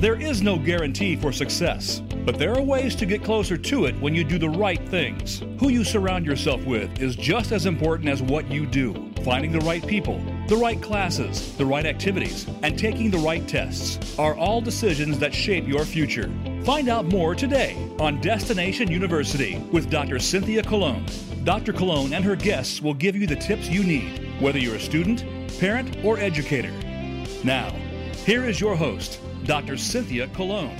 There is no guarantee for success, but there are ways to get closer to it when you do the right things. Who you surround yourself with is just as important as what you do. Finding the right people, the right classes, the right activities, and taking the right tests are all decisions that shape your future. Find out more today on Destination University with Dr. Cynthia Colon. Dr. Colon and her guests will give you the tips you need, whether you're a student, parent, or educator. Now, here is your host, Dr. Cynthia Colon.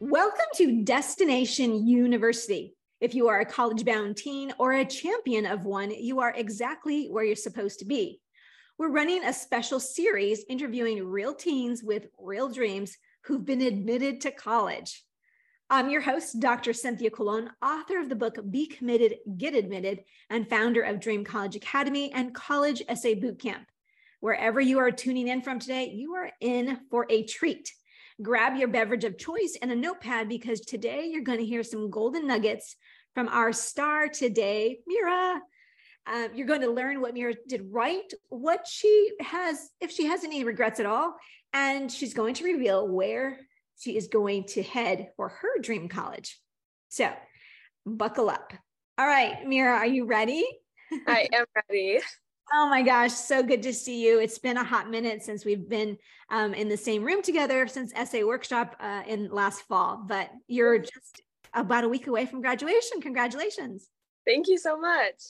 Welcome to Destination University. If you are a college bound teen or a champion of one, you are exactly where you're supposed to be. We're running a special series interviewing real teens with real dreams who've been admitted to college. I'm your host, Dr. Cynthia Colon, author of the book Be Committed, Get Admitted, and founder of Dream College Academy and College Essay Bootcamp. Wherever you are tuning in from today, you are in for a treat. Grab your beverage of choice and a notepad because today you're going to hear some golden nuggets from our star today, Mira. Uh, you're going to learn what Mira did right, what she has, if she has any regrets at all, and she's going to reveal where she is going to head for her dream college. So, buckle up. All right, Mira, are you ready? I am ready. Oh my gosh, so good to see you. It's been a hot minute since we've been um, in the same room together since essay workshop uh, in last fall, but you're just about a week away from graduation. Congratulations. Thank you so much.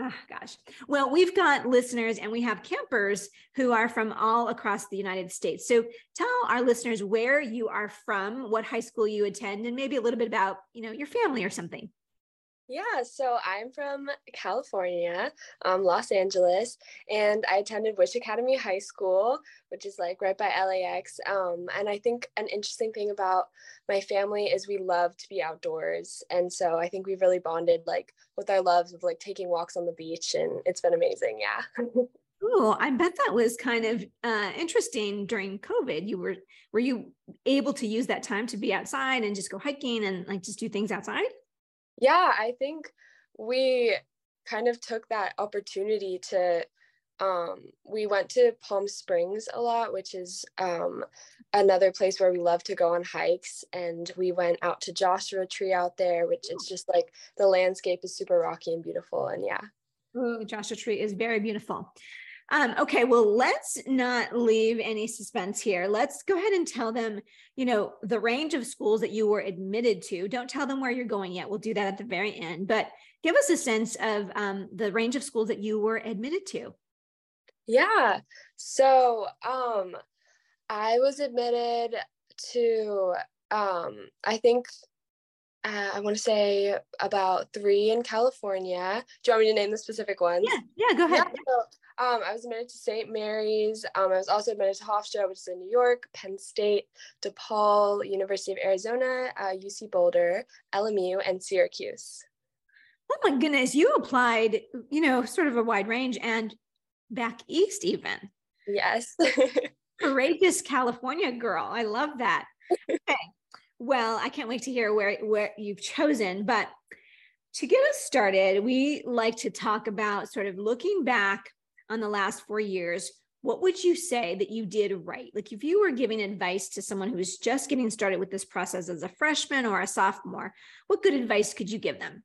Oh, gosh. Well, we've got listeners and we have campers who are from all across the United States. So tell our listeners where you are from, what high school you attend, and maybe a little bit about, you know, your family or something. Yeah, so I'm from California, um, Los Angeles, and I attended Wish Academy High School, which is like right by LAX. Um, and I think an interesting thing about my family is we love to be outdoors, and so I think we've really bonded like with our loves of like taking walks on the beach, and it's been amazing. Yeah. Oh, I bet that was kind of uh, interesting during COVID. You were were you able to use that time to be outside and just go hiking and like just do things outside? Yeah i think we kind of took that opportunity to um, we went to palm springs a lot which is um, another place where we love to go on hikes and we went out to joshua tree out there which is just like the landscape is super rocky and beautiful and yeah. Oh joshua tree is very beautiful um, okay, well, let's not leave any suspense here. Let's go ahead and tell them, you know, the range of schools that you were admitted to. Don't tell them where you're going yet. We'll do that at the very end, but give us a sense of um, the range of schools that you were admitted to. Yeah. So um, I was admitted to, um, I think uh, I want to say about three in California. Do you want me to name the specific ones? Yeah, yeah, go ahead. Yeah, so um, I was admitted to St. Mary's. Um, I was also admitted to Hofstra, which is in New York, Penn State, DePaul, University of Arizona, uh, UC Boulder, LMU, and Syracuse. Oh my goodness, you applied, you know, sort of a wide range and back east even. Yes. Courageous California girl. I love that. Okay. Well, I can't wait to hear where, where you've chosen, but to get us started, we like to talk about sort of looking back on the last four years, what would you say that you did right? Like if you were giving advice to someone who's just getting started with this process as a freshman or a sophomore, what good advice could you give them?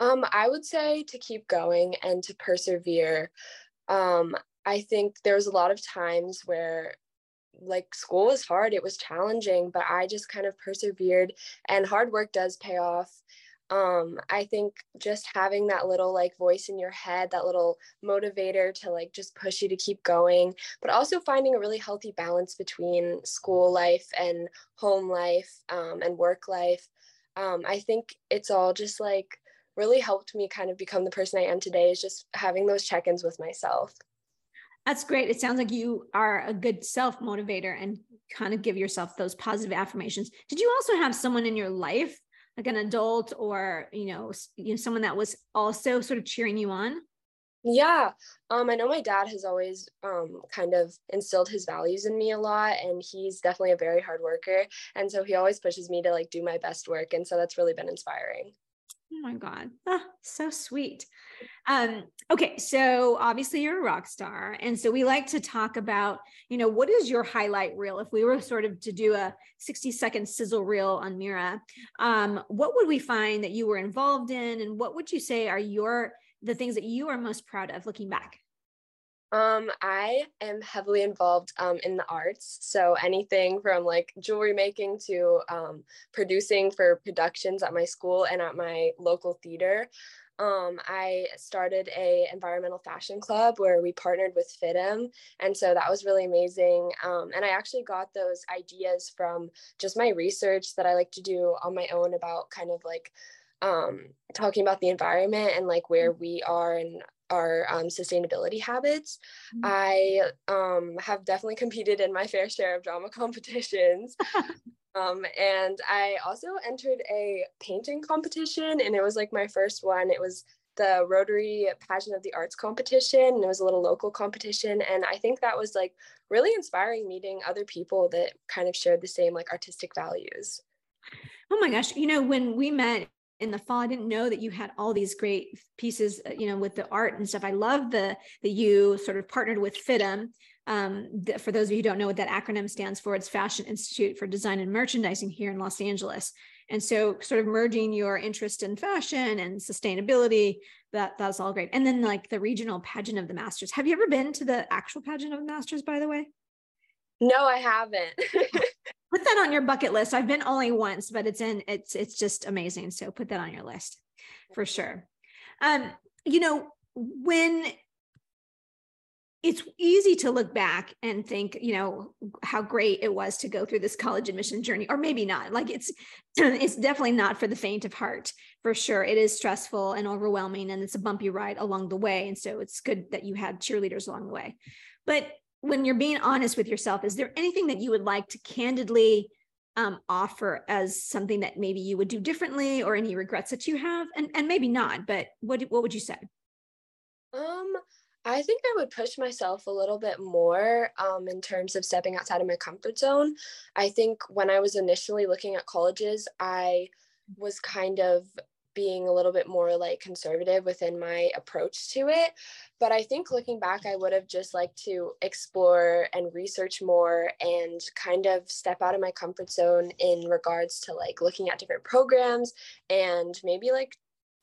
Um, I would say to keep going and to persevere. Um, I think there was a lot of times where like school was hard, it was challenging, but I just kind of persevered and hard work does pay off um i think just having that little like voice in your head that little motivator to like just push you to keep going but also finding a really healthy balance between school life and home life um, and work life um, i think it's all just like really helped me kind of become the person i am today is just having those check-ins with myself. That's great. It sounds like you are a good self motivator and kind of give yourself those positive affirmations. Did you also have someone in your life like an adult or you know you know someone that was also sort of cheering you on? Yeah um, i know my dad has always um, kind of instilled his values in me a lot and he's definitely a very hard worker and so he always pushes me to like do my best work and so that's really been inspiring Oh my God. Oh, so sweet. Um, okay, so obviously you're a rock star. And so we like to talk about, you know, what is your highlight reel? If we were sort of to do a 60 second sizzle reel on Mira, um, what would we find that you were involved in? And what would you say are your the things that you are most proud of looking back? Um, I am heavily involved um, in the arts. So anything from like jewelry making to um, producing for productions at my school and at my local theater. Um, I started a environmental fashion club where we partnered with FIDM, and so that was really amazing. Um, and I actually got those ideas from just my research that I like to do on my own about kind of like um, talking about the environment and like where we are and our um, sustainability habits. Mm-hmm. I um, have definitely competed in my fair share of drama competitions. um, and I also entered a painting competition, and it was like my first one. It was the Rotary Pageant of the Arts competition, and it was a little local competition. And I think that was like really inspiring meeting other people that kind of shared the same like artistic values. Oh my gosh. You know, when we met in the fall i didn't know that you had all these great pieces uh, you know with the art and stuff. I love the that you sort of partnered with FIDM um, the, for those of you who don't know what that acronym stands for it's fashion institute for design and merchandising here in los angeles. And so sort of merging your interest in fashion and sustainability that that's all great. And then like the regional pageant of the masters. Have you ever been to the actual pageant of the masters by the way? No i haven't put that on your bucket list. I've been only once, but it's in it's it's just amazing. So put that on your list for sure. Um, you know, when it's easy to look back and think, you know, how great it was to go through this college admission journey, or maybe not. Like it's it's definitely not for the faint of heart, for sure. It is stressful and overwhelming, and it's a bumpy ride along the way. And so it's good that you had cheerleaders along the way. But when you're being honest with yourself, is there anything that you would like to candidly um, offer as something that maybe you would do differently or any regrets that you have? And, and maybe not, but what, what would you say? Um, I think I would push myself a little bit more um, in terms of stepping outside of my comfort zone. I think when I was initially looking at colleges, I was kind of being a little bit more like conservative within my approach to it. But I think looking back, I would have just liked to explore and research more and kind of step out of my comfort zone in regards to like looking at different programs and maybe like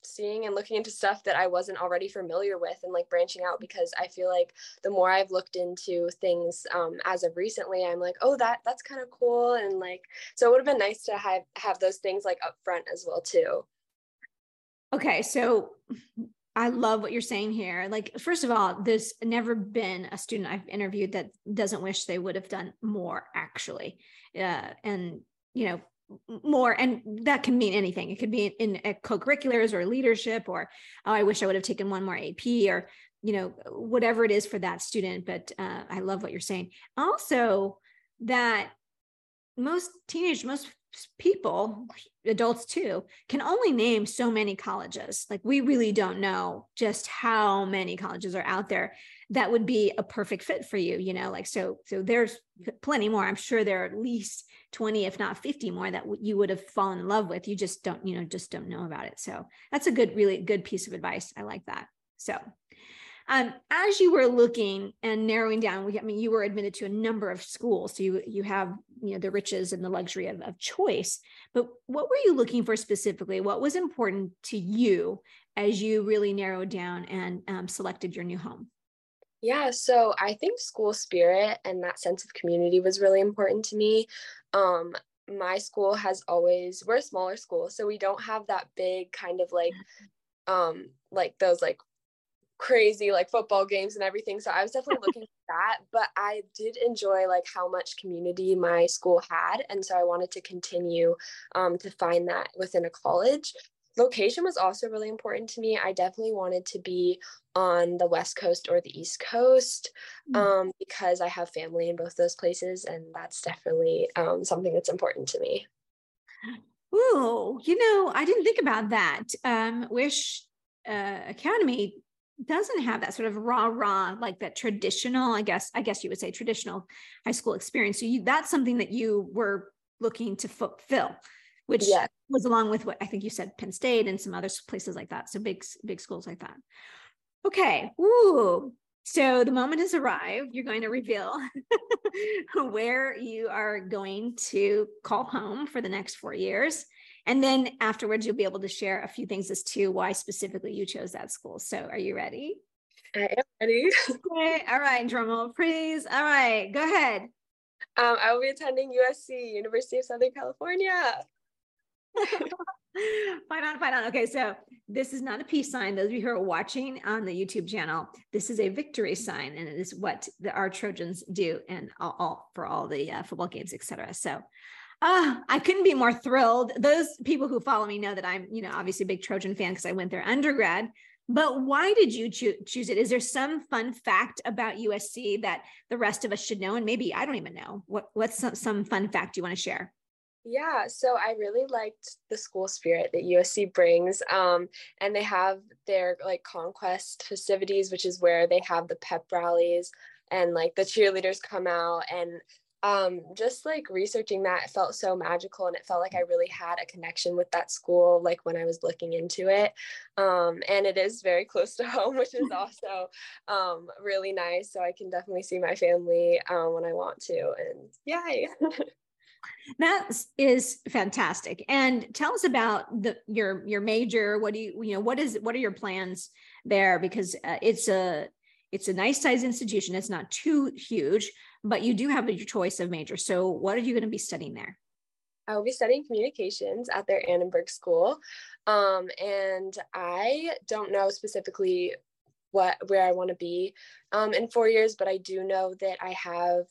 seeing and looking into stuff that I wasn't already familiar with and like branching out because I feel like the more I've looked into things um, as of recently, I'm like, oh, that that's kind of cool. And like, so it would have been nice to have have those things like up front as well too. Okay, so I love what you're saying here. Like, first of all, there's never been a student I've interviewed that doesn't wish they would have done more, actually. Uh, and, you know, more, and that can mean anything. It could be in, in co-curriculars or leadership, or, oh, I wish I would have taken one more AP, or, you know, whatever it is for that student. But uh, I love what you're saying. Also, that most teenage, most people, adults too, can only name so many colleges. Like we really don't know just how many colleges are out there that would be a perfect fit for you, you know, like so so there's plenty more. I'm sure there are at least 20 if not 50 more that you would have fallen in love with. You just don't, you know, just don't know about it. So that's a good really good piece of advice. I like that. So um, as you were looking and narrowing down, we, I mean, you were admitted to a number of schools, so you you have you know the riches and the luxury of, of choice. But what were you looking for specifically? What was important to you as you really narrowed down and um, selected your new home? Yeah, so I think school spirit and that sense of community was really important to me. Um, my school has always we're a smaller school, so we don't have that big kind of like um like those like crazy like football games and everything. So I was definitely looking for that. But I did enjoy like how much community my school had. And so I wanted to continue um, to find that within a college. Location was also really important to me. I definitely wanted to be on the West Coast or the East Coast mm. um, because I have family in both those places. And that's definitely um, something that's important to me. Ooh, you know, I didn't think about that. Um, Wish uh, Academy doesn't have that sort of raw raw like that traditional i guess i guess you would say traditional high school experience so you, that's something that you were looking to fulfill which yeah. was along with what I think you said Penn State and some other places like that. So big, big schools like that. Okay. Ooh. So the moment has arrived. You're going to reveal where you are going to call home for the next four years. And then afterwards, you'll be able to share a few things as to why specifically you chose that school. So are you ready? I am ready. okay. All right. Drum roll, please. All right. Go ahead. Um, I will be attending USC, University of Southern California. fight on, fight on. Okay, so this is not a peace sign. Those of you who are watching on the YouTube channel, this is a victory sign, and it is what the, our Trojans do, and all, all for all the uh, football games, etc. So, uh, I couldn't be more thrilled. Those people who follow me know that I'm, you know, obviously a big Trojan fan because I went there undergrad. But why did you choo- choose it? Is there some fun fact about USC that the rest of us should know? And maybe I don't even know. What What's some, some fun fact you want to share? Yeah, so I really liked the school spirit that USC brings. Um, and they have their like conquest festivities, which is where they have the pep rallies and like the cheerleaders come out and um, just like researching that felt so magical and it felt like I really had a connection with that school like when I was looking into it. Um, and it is very close to home, which is also um, really nice. So I can definitely see my family um, when I want to. And yay. that is fantastic and tell us about the your your major what do you you know what is what are your plans there because uh, it's a it's a nice size institution it's not too huge but you do have your choice of major so what are you going to be studying there I will be studying communications at their Annenberg School. Um, and I don't know specifically what where I want to be um, in four years, but I do know that I have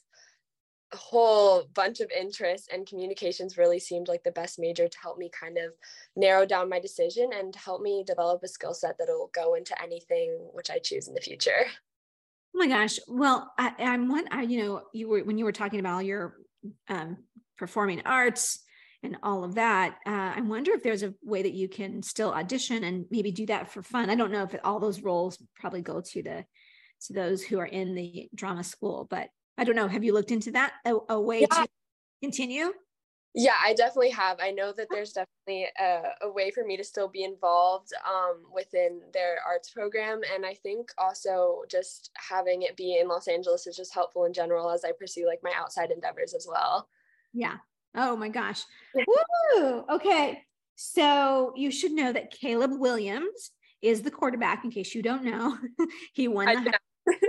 a whole bunch of interests and communications really seemed like the best major to help me kind of narrow down my decision and help me develop a skill set that'll go into anything which I choose in the future. Oh my gosh. Well, I, am one, I, you know, you were, when you were talking about all your um, performing arts and all of that, uh, I wonder if there's a way that you can still audition and maybe do that for fun. I don't know if all those roles probably go to the, to those who are in the drama school, but I don't know. Have you looked into that a, a way yeah. to continue? Yeah, I definitely have. I know that there's definitely a, a way for me to still be involved um, within their arts program. And I think also just having it be in Los Angeles is just helpful in general as I pursue like my outside endeavors as well. Yeah. Oh my gosh. Woo! Okay. So you should know that Caleb Williams is the quarterback, in case you don't know. he won the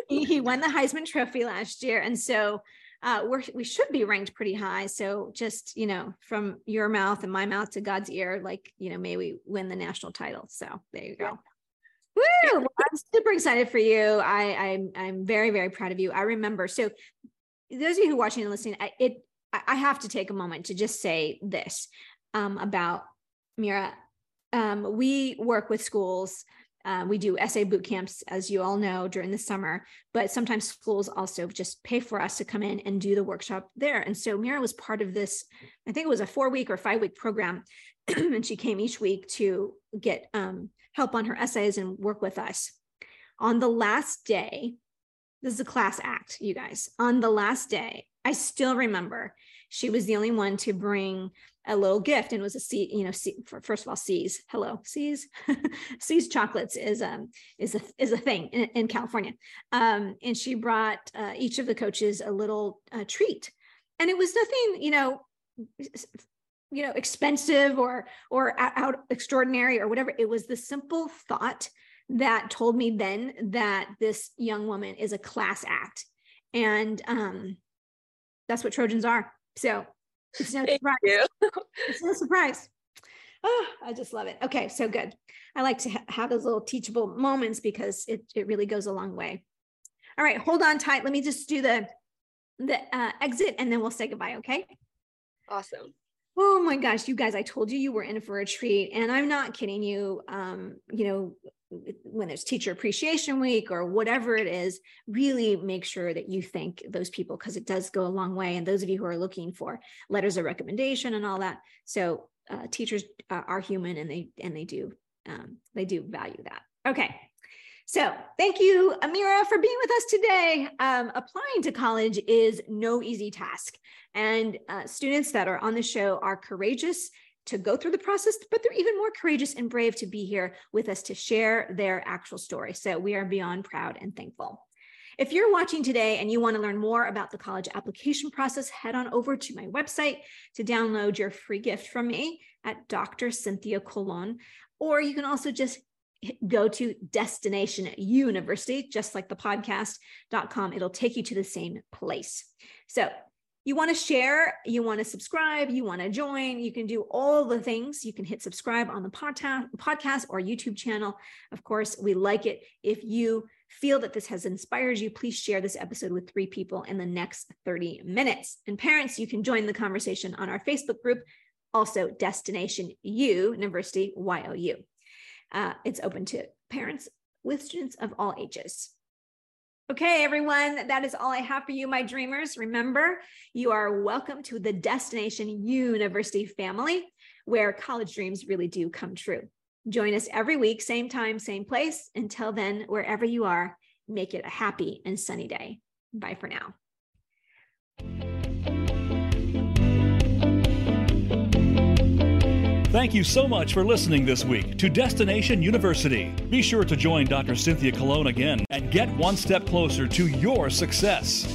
he, he, won the Heisman Trophy last year, and so uh, we're we should be ranked pretty high. So just you know, from your mouth and my mouth to God's ear, like you know, may we win the national title. So there you go. Woo! Well, I'm super excited for you. I, I'm I'm very very proud of you. I remember so those of you who are watching and listening, I, it I have to take a moment to just say this um, about Mira. Um, we work with schools uh, we do essay boot camps, as you all know, during the summer, but sometimes schools also just pay for us to come in and do the workshop there. And so Mira was part of this, I think it was a four week or five week program. and she came each week to get um, help on her essays and work with us. On the last day, this is a class act, you guys. On the last day, I still remember she was the only one to bring a little gift and was a C, you know, C, first of all, See's, hello, See's, See's chocolates is, um, is a, is a thing in, in California. Um, and she brought uh, each of the coaches a little uh, treat and it was nothing, you know, you know, expensive or, or out extraordinary or whatever. It was the simple thought that told me then that this young woman is a class act. And um, that's what Trojans are. So it's no surprise. it's no surprise. Oh, I just love it. Okay, so good. I like to ha- have those little teachable moments because it, it really goes a long way. All right, hold on tight. Let me just do the the uh, exit and then we'll say goodbye. Okay. Awesome. Oh my gosh, you guys! I told you you were in for a treat, and I'm not kidding you. Um, you know, when there's teacher appreciation week or whatever it is, really make sure that you thank those people because it does go a long way. And those of you who are looking for letters of recommendation and all that, so uh, teachers are human and they and they do um, they do value that. Okay. So, thank you, Amira, for being with us today. Um, applying to college is no easy task, and uh, students that are on the show are courageous to go through the process, but they're even more courageous and brave to be here with us to share their actual story. So we are beyond proud and thankful. If you're watching today and you want to learn more about the college application process, head on over to my website to download your free gift from me at Dr. Cynthia Colon. Or you can also just go to Destination University, just like the podcast.com. It'll take you to the same place. So you want to share, you want to subscribe, you want to join, you can do all the things. You can hit subscribe on the podcast or YouTube channel. Of course, we like it if you feel that this has inspired you, please share this episode with three people in the next 30 minutes. And parents, you can join the conversation on our Facebook group, also Destination U University YOU. Uh, it's open to parents with students of all ages. Okay, everyone, that is all I have for you, my dreamers. Remember, you are welcome to the Destination University family, where college dreams really do come true. Join us every week, same time, same place. Until then, wherever you are, make it a happy and sunny day. Bye for now. Thank you so much for listening this week to Destination University. Be sure to join Dr. Cynthia Colon again and get one step closer to your success.